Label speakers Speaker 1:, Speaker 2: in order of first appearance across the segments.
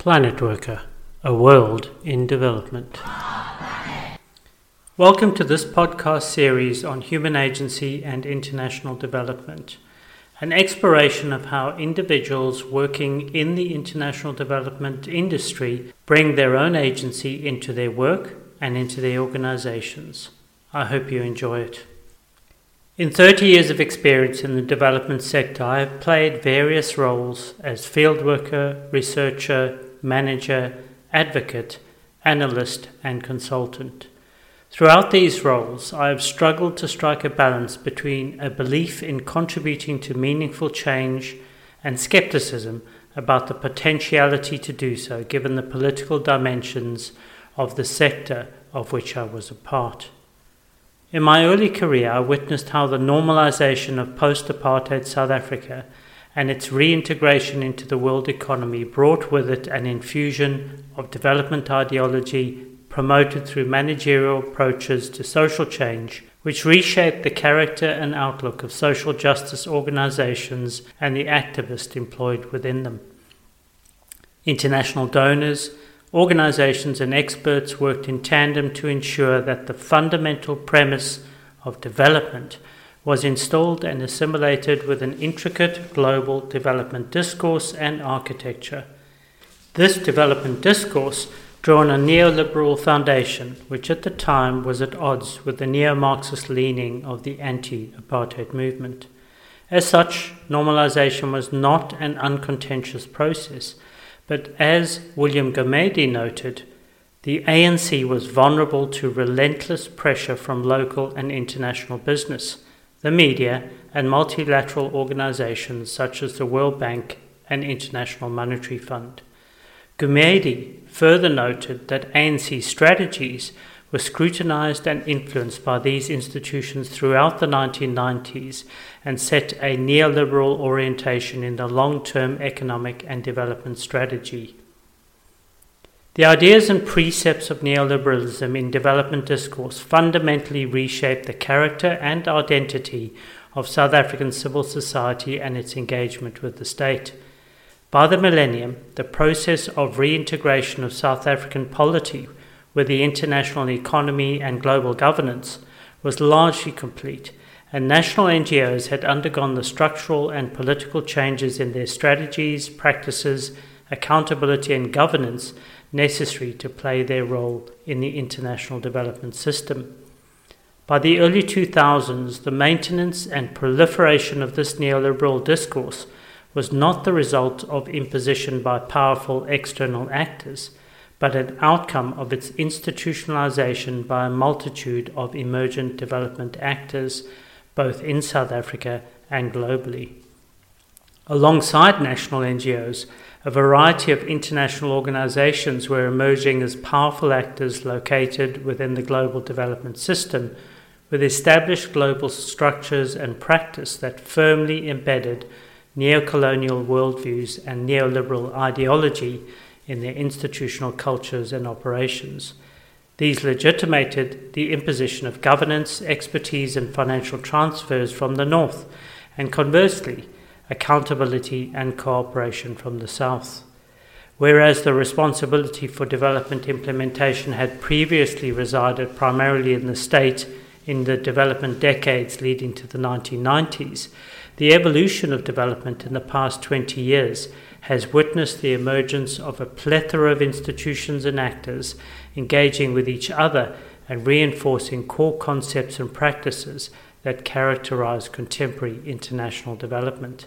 Speaker 1: Planetworka, a world in development. Welcome to this podcast series on human agency and international development, an exploration of how individuals working in the international development industry bring their own agency into their work and into their organizations. I hope you enjoy it. In 30 years of experience in the development sector, I have played various roles as field worker, researcher, manager, advocate, analyst, and consultant. Throughout these roles, I have struggled to strike a balance between a belief in contributing to meaningful change and skepticism about the potentiality to do so given the political dimensions of the sector of which I was a part. In my early career, I witnessed how the normalization of post apartheid South Africa and its reintegration into the world economy brought with it an infusion of development ideology promoted through managerial approaches to social change, which reshaped the character and outlook of social justice organizations and the activists employed within them. International donors, organizations, and experts worked in tandem to ensure that the fundamental premise of development was installed and assimilated with an intricate global development discourse and architecture. This development discourse drew on a neoliberal foundation, which at the time was at odds with the neo Marxist leaning of the anti apartheid movement. As such, normalization was not an uncontentious process, but as William Gumede noted, the ANC was vulnerable to relentless pressure from local and international business the media, and multilateral organizations such as the World Bank and International Monetary Fund. Gumede further noted that ANC strategies were scrutinized and influenced by these institutions throughout the 1990s and set a neoliberal orientation in the long term economic and development strategy. The ideas and precepts of neoliberalism in development discourse fundamentally reshaped the character and identity of South African civil society and its engagement with the state. By the millennium, the process of reintegration of South African polity with the international economy and global governance was largely complete, and national NGOs had undergone the structural and political changes in their strategies, practices, accountability, and governance necessary to play their role in the international development system. By the early 2000s, the maintenance and proliferation of this neoliberal discourse was not the result of imposition by powerful external actors, but an outcome of its institutionalization by a multitude of emergent development actors, both in South Africa and globally. Alongside national NGOs, a variety of international organizations were emerging as powerful actors located within the global development system, with established global structures and practice that firmly embedded neo-colonial worldviews and neoliberal ideology in their institutional cultures and operations. These legitimated the imposition of governance, expertise, and financial transfers from the North, and conversely, accountability and cooperation from the South. Whereas the responsibility for development implementation had previously resided primarily in the state in the development decades leading to the 1990s, the evolution of development in the past 20 years has witnessed the emergence of a plethora of institutions and actors engaging with each other and reinforcing core concepts and practices that characterize contemporary international development.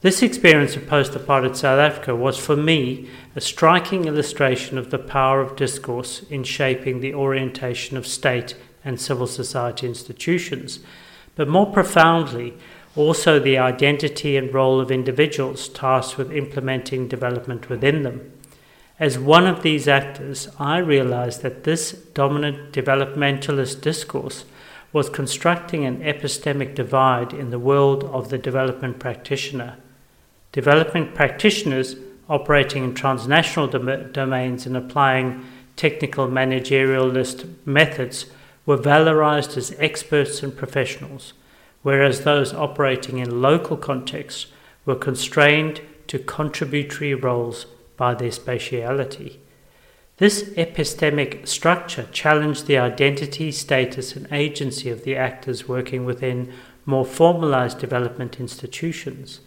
Speaker 1: This experience of post apartheid South Africa was for me a striking illustration of the power of discourse in shaping the orientation of state and civil society institutions, but more profoundly, also the identity and role of individuals tasked with implementing development within them. As one of these actors, I realized that this dominant developmentalist discourse was constructing an epistemic divide in the world of the development practitioner. Development practitioners operating in transnational dom- domains and applying technical managerialist methods were valorized as experts and professionals, whereas those operating in local contexts were constrained to contributory roles by their spatiality. This epistemic structure challenged the identity, status, and agency of the actors working within more formalized development institutions.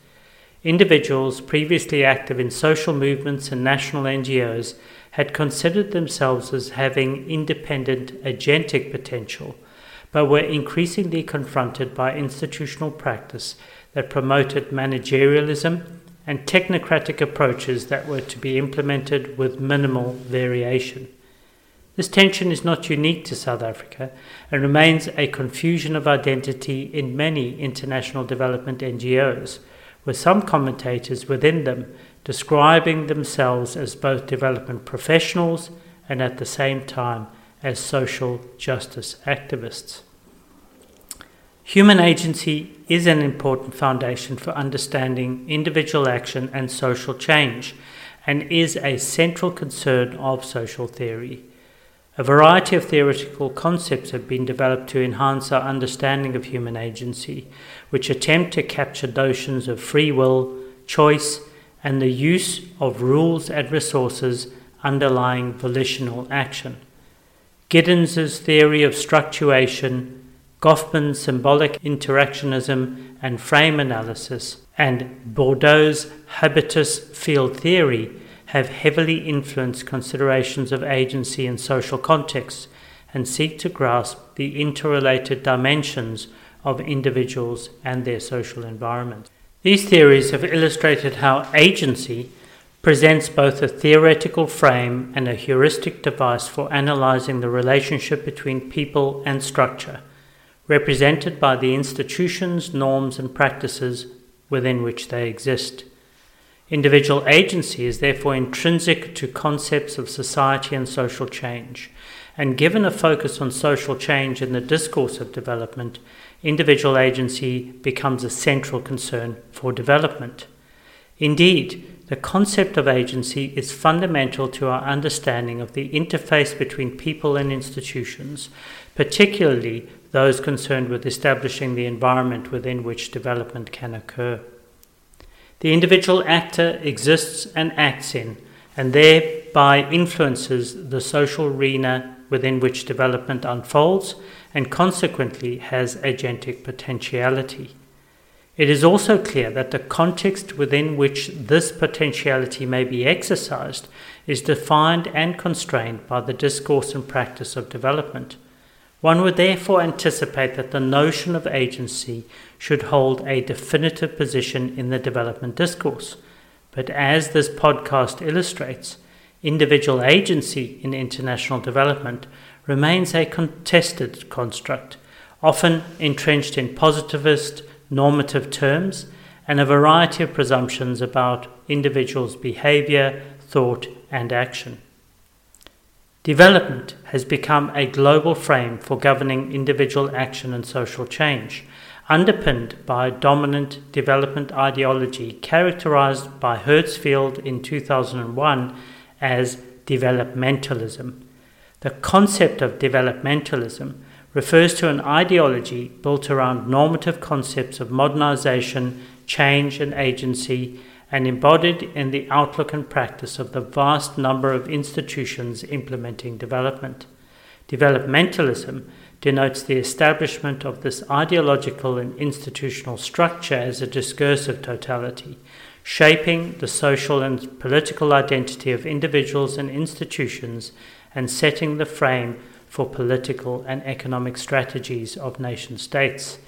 Speaker 1: Individuals previously active in social movements and national NGOs had considered themselves as having independent agentic potential, but were increasingly confronted by institutional practice that promoted managerialism and technocratic approaches that were to be implemented with minimal variation. This tension is not unique to South Africa and remains a confusion of identity in many international development NGOs, with some commentators within them describing themselves as both development professionals and at the same time as social justice activists. Human agency is an important foundation for understanding individual action and social change, and is a central concern of social theory. A variety of theoretical concepts have been developed to enhance our understanding of human agency, which attempt to capture notions of free will, choice, and the use of rules and resources underlying volitional action. Giddens's theory of structuration Goffman's symbolic interactionism and frame analysis, and Bourdieu's habitus field theory have heavily influenced considerations of agency and social contexts and seek to grasp the interrelated dimensions of individuals and their social environment. These theories have illustrated how agency presents both a theoretical frame and a heuristic device for analyzing the relationship between people and structure represented by the institutions, norms, and practices within which they exist. Individual agency is therefore intrinsic to concepts of society and social change, and given a focus on social change in the discourse of development, individual agency becomes a central concern for development. Indeed, the concept of agency is fundamental to our understanding of the interface between people and institutions, particularly those concerned with establishing the environment within which development can occur. The individual actor exists and acts in, and thereby influences the social arena within which development unfolds and consequently has agentic potentiality. It is also clear that the context within which this potentiality may be exercised is defined and constrained by the discourse and practice of development. One would therefore anticipate that the notion of agency should hold a definitive position in the development discourse. But as this podcast illustrates, individual agency in international development remains a contested construct, often entrenched in positivist, normative terms and a variety of presumptions about individuals' behavior, thought, and action. Development has become a global frame for governing individual action and social change, underpinned by a dominant development ideology characterized by Herzfeld in 2001 as developmentalism. The concept of developmentalism refers to an ideology built around normative concepts of modernization, change, and agency and embodied in the outlook and practice of the vast number of institutions implementing development. Developmentalism denotes the establishment of this ideological and institutional structure as a discursive totality, shaping the social and political identity of individuals and institutions and setting the frame for political and economic strategies of nation states.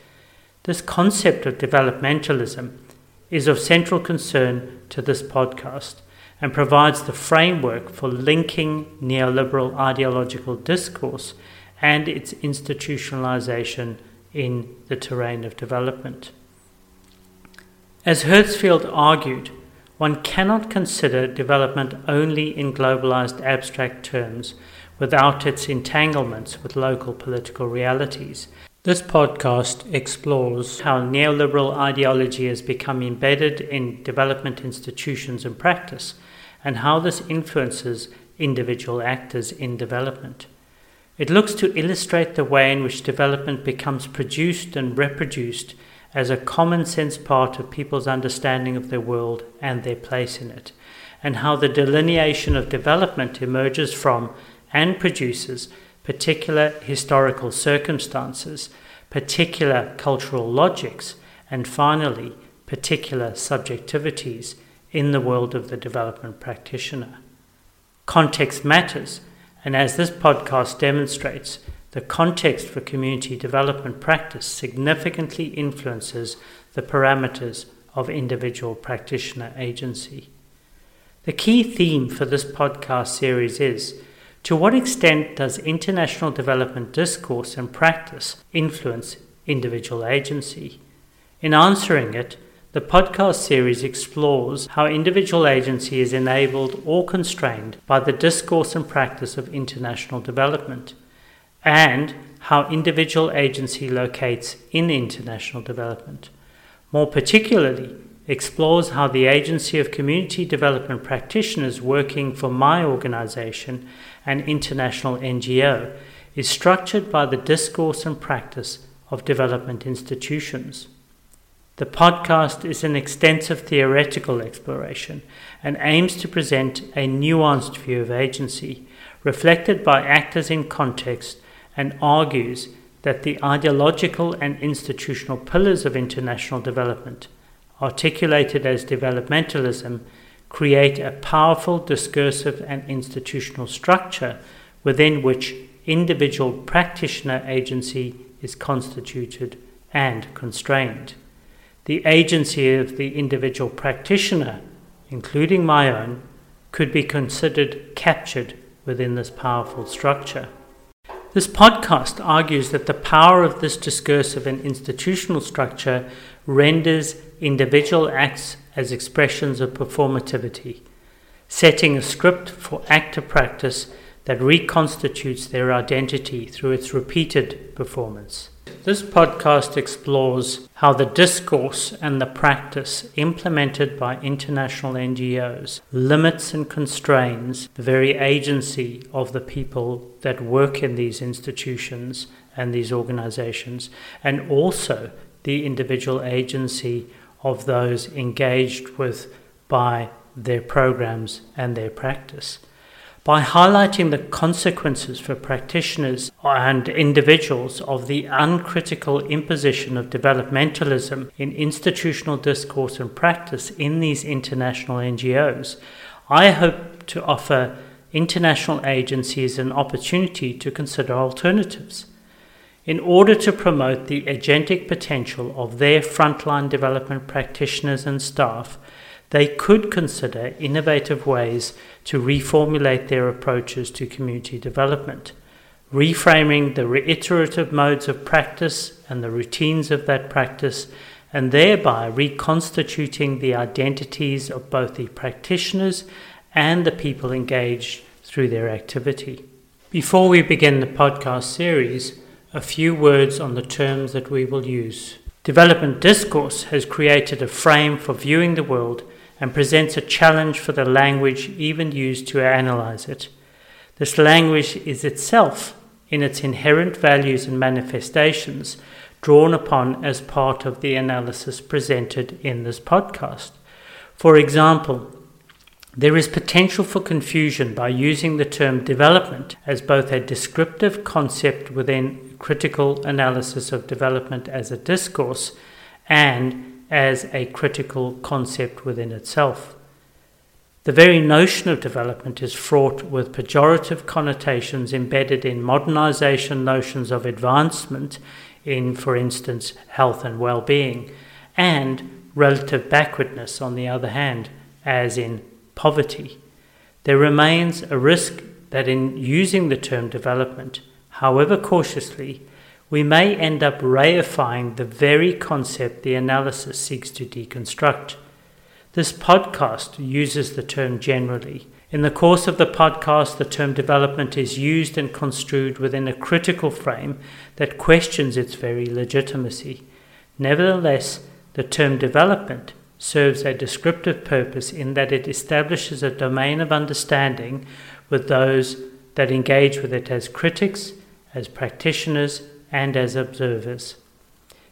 Speaker 1: This concept of developmentalism is of central concern to this podcast and provides the framework for linking neoliberal ideological discourse and its institutionalization in the terrain of development. As Herzfeld argued, one cannot consider development only in globalized abstract terms without its entanglements with local political realities, this podcast explores how neoliberal ideology has become embedded in development institutions and practice, and how this influences individual actors in development. It looks to illustrate the way in which development becomes produced and reproduced as a common sense part of people's understanding of their world and their place in it, and how the delineation of development emerges from and produces particular historical circumstances, particular cultural logics, and finally, particular subjectivities in the world of the development practitioner. Context matters, and as this podcast demonstrates, the context for community development practice significantly influences the parameters of individual practitioner agency. The key theme for this podcast series is to what extent does international development discourse and practice influence individual agency? In answering it, the podcast series explores how individual agency is enabled or constrained by the discourse and practice of international development, and how individual agency locates in international development. More particularly, explores how the agency of community development practitioners working for my organization, an international NGO, is structured by the discourse and practice of development institutions. The podcast is an extensive theoretical exploration and aims to present a nuanced view of agency, reflected by actors in context, and argues that the ideological and institutional pillars of international development, articulated as developmentalism, create a powerful discursive and institutional structure within which individual practitioner agency is constituted and constrained. The agency of the individual practitioner, including my own, could be considered captured within this powerful structure. This podcast argues that the power of this discursive and institutional structure renders individual acts as expressions of performativity, setting a script for actor practice that reconstitutes their identity through its repeated performance. This podcast explores how the discourse and the practice implemented by international NGOs limits and constrains the very agency of the people that work in these institutions and these organizations, and also the individual agency of those engaged with by their programs and their practice by highlighting the consequences for practitioners and individuals of the uncritical imposition of developmentalism in institutional discourse and practice in these international NGOs, I hope to offer international agencies an opportunity to consider alternatives. In order to promote the agentic potential of their frontline development practitioners and staff, they could consider innovative ways to reformulate their approaches to community development, reframing the reiterative modes of practice and the routines of that practice, and thereby reconstituting the identities of both the practitioners and the people engaged through their activity. Before we begin the podcast series, a few words on the terms that we will use. Development discourse has created a frame for viewing the world and presents a challenge for the language even used to analyze it. This language is itself, in its inherent values and manifestations, drawn upon as part of the analysis presented in this podcast. For example, there is potential for confusion by using the term development as both a descriptive concept within critical analysis of development as a discourse and as a critical concept within itself. The very notion of development is fraught with pejorative connotations embedded in modernization notions of advancement, in, for instance, health and well being, and relative backwardness, on the other hand, as in poverty. There remains a risk that in using the term development, however cautiously, we may end up reifying the very concept the analysis seeks to deconstruct. This podcast uses the term generally. In the course of the podcast, the term development is used and construed within a critical frame that questions its very legitimacy. Nevertheless, the term development serves a descriptive purpose in that it establishes a domain of understanding with those that engage with it as critics, as practitioners, and as observers.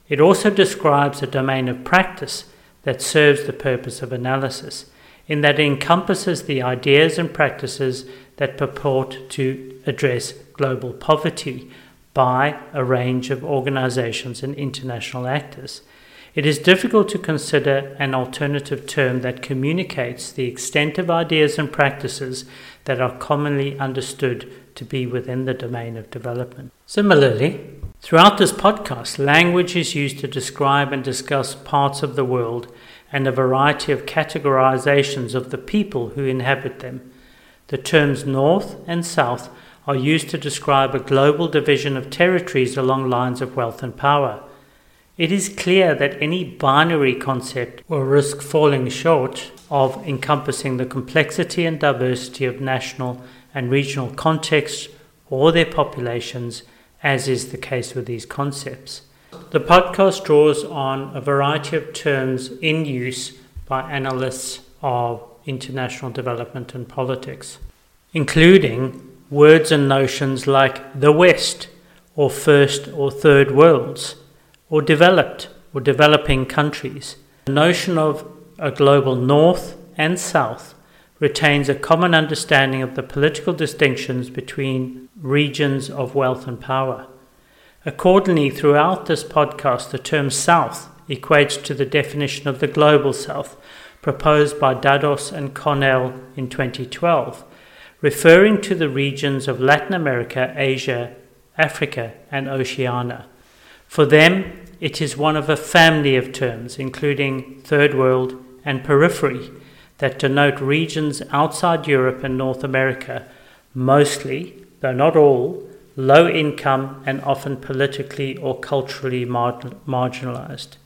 Speaker 1: It also describes a domain of practice that serves the purpose of analysis, in that it encompasses the ideas and practices that purport to address global poverty by a range of organizations and international actors. It is difficult to consider an alternative term that communicates the extent of ideas and practices that are commonly understood to be within the domain of development. Similarly, throughout this podcast, language is used to describe and discuss parts of the world and a variety of categorizations of the people who inhabit them. The terms North and South are used to describe a global division of territories along lines of wealth and power. It is clear that any binary concept will risk falling short of encompassing the complexity and diversity of national and regional contexts or their populations, as is the case with these concepts. The podcast draws on a variety of terms in use by analysts of international development and politics, including words and notions like the West, or first or third worlds, or developed or developing countries. The notion of a global North and South retains a common understanding of the political distinctions between regions of wealth and power. Accordingly, throughout this podcast, the term South equates to the definition of the global South proposed by Dados and Connell in 2012 referring to the regions of Latin America, Asia, Africa, and Oceania. For them, it is one of a family of terms, including Third World and Periphery, that denote regions outside Europe and North America, mostly, though not all, low income and often politically or culturally mar- marginalized.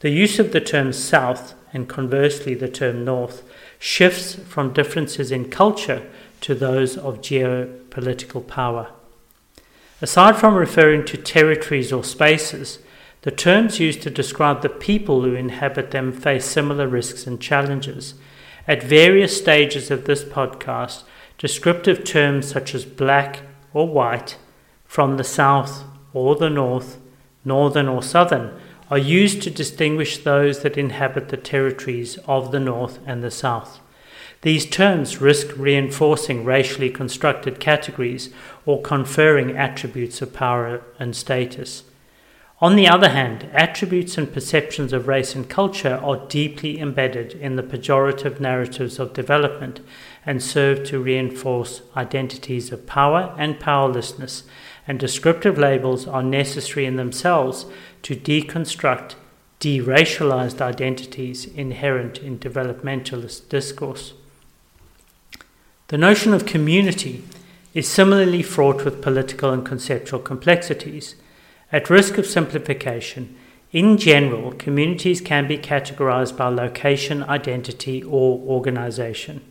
Speaker 1: The use of the term South and conversely the term North shifts from differences in culture to those of geopolitical power. Aside from referring to territories or spaces, the terms used to describe the people who inhabit them face similar risks and challenges. At various stages of this podcast, descriptive terms such as black or white, from the south or the north, northern or southern, are used to distinguish those that inhabit the territories of the north and the south. These terms risk reinforcing racially constructed categories or conferring attributes of power and status. On the other hand, attributes and perceptions of race and culture are deeply embedded in the pejorative narratives of development and serve to reinforce identities of power and powerlessness, and descriptive labels are necessary in themselves to deconstruct deracialized identities inherent in developmentalist discourse. The notion of community is similarly fraught with political and conceptual complexities. At risk of simplification, in general, communities can be categorized by location, identity, or organization.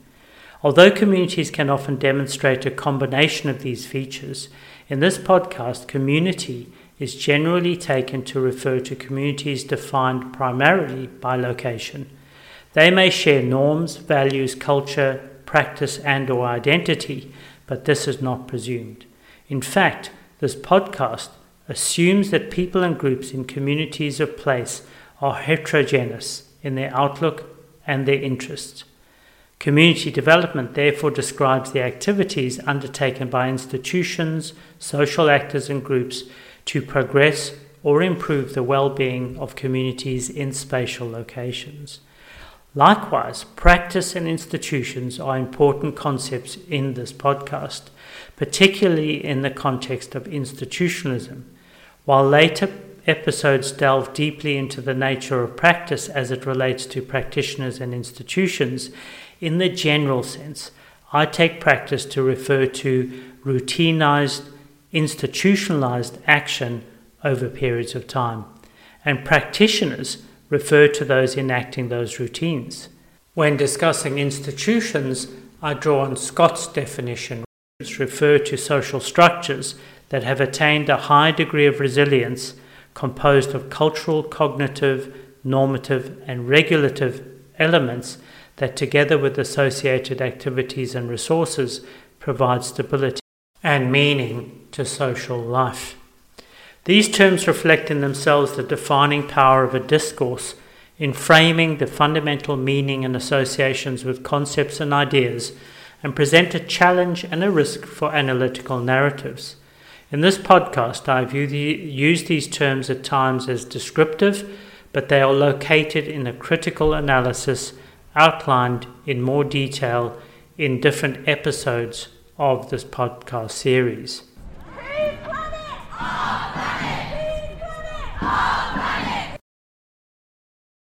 Speaker 1: Although communities can often demonstrate a combination of these features, in this podcast, community is generally taken to refer to communities defined primarily by location. They may share norms, values, culture, practice, and or identity, but this is not presumed. In fact, this podcast assumes that people and groups in communities of place are heterogeneous in their outlook and their interests. Community development therefore describes the activities undertaken by institutions, social actors, and groups to progress or improve the well being of communities in spatial locations. Likewise, practice and institutions are important concepts in this podcast, particularly in the context of institutionalism. While later episodes delve deeply into the nature of practice as it relates to practitioners and institutions, in the general sense, I take practice to refer to routinized, institutionalized action over periods of time, and practitioners refer to those enacting those routines. When discussing institutions, I draw on Scott's definition, which refer to social structures that have attained a high degree of resilience composed of cultural, cognitive, normative, and regulative elements that, together with associated activities and resources, provide stability and meaning to social life. These terms reflect in themselves the defining power of a discourse in framing the fundamental meaning and associations with concepts and ideas, and present a challenge and a risk for analytical narratives. In this podcast, I've used these terms at times as descriptive, but they are located in a critical analysis outlined in more detail in different episodes of this podcast series.